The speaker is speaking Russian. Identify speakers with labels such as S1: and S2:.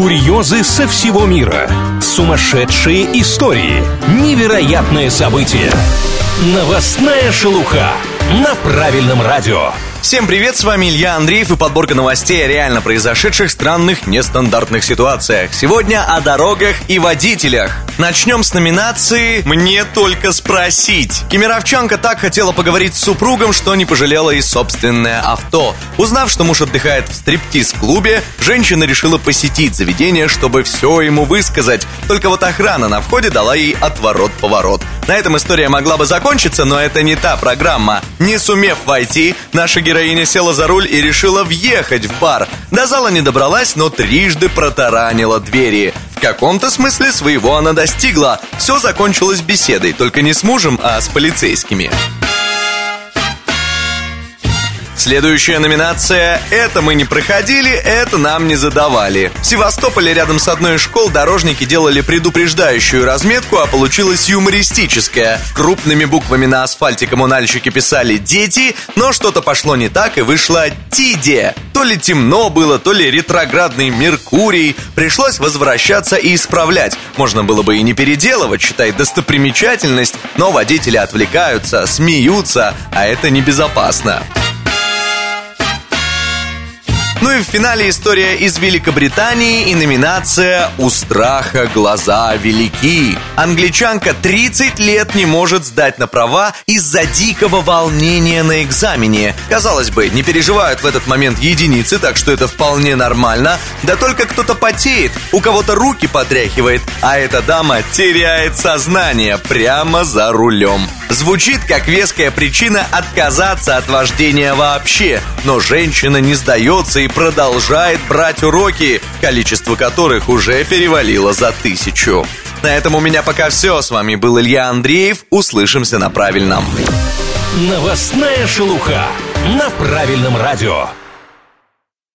S1: Курьезы со всего мира. Сумасшедшие истории. Невероятные события. Новостная шелуха на правильном радио.
S2: Всем привет, с вами Илья Андреев и подборка новостей о реально произошедших странных нестандартных ситуациях. Сегодня о дорогах и водителях. Начнем с номинации «Мне только спросить». Кемеровчанка так хотела поговорить с супругом, что не пожалела и собственное авто. Узнав, что муж отдыхает в стриптиз-клубе, женщина решила посетить заведение, чтобы все ему высказать. Только вот охрана на входе дала ей отворот-поворот. На этом история могла бы закончиться, но это не та программа. Не сумев войти, наша героиня села за руль и решила въехать в бар. До зала не добралась, но трижды протаранила двери. В каком-то смысле своего она достигла. Все закончилось беседой, только не с мужем, а с полицейскими. Следующая номинация «Это мы не проходили, это нам не задавали». В Севастополе рядом с одной из школ дорожники делали предупреждающую разметку, а получилась юмористическая. Крупными буквами на асфальте коммунальщики писали «Дети», но что-то пошло не так и вышло «Тиде». То ли темно было, то ли ретроградный Меркурий. Пришлось возвращаться и исправлять. Можно было бы и не переделывать, считай достопримечательность, но водители отвлекаются, смеются, а это небезопасно. Ну и в финале история из Великобритании и номинация «У страха глаза велики». Англичанка 30 лет не может сдать на права из-за дикого волнения на экзамене. Казалось бы, не переживают в этот момент единицы, так что это вполне нормально. Да только кто-то потеет, у кого-то руки потряхивает, а эта дама теряет сознание прямо за рулем. Звучит как веская причина отказаться от вождения вообще, но женщина не сдается и продолжает брать уроки, количество которых уже перевалило за тысячу. На этом у меня пока все. С вами был Илья Андреев. Услышимся на правильном.
S1: Новостная шелуха на правильном радио.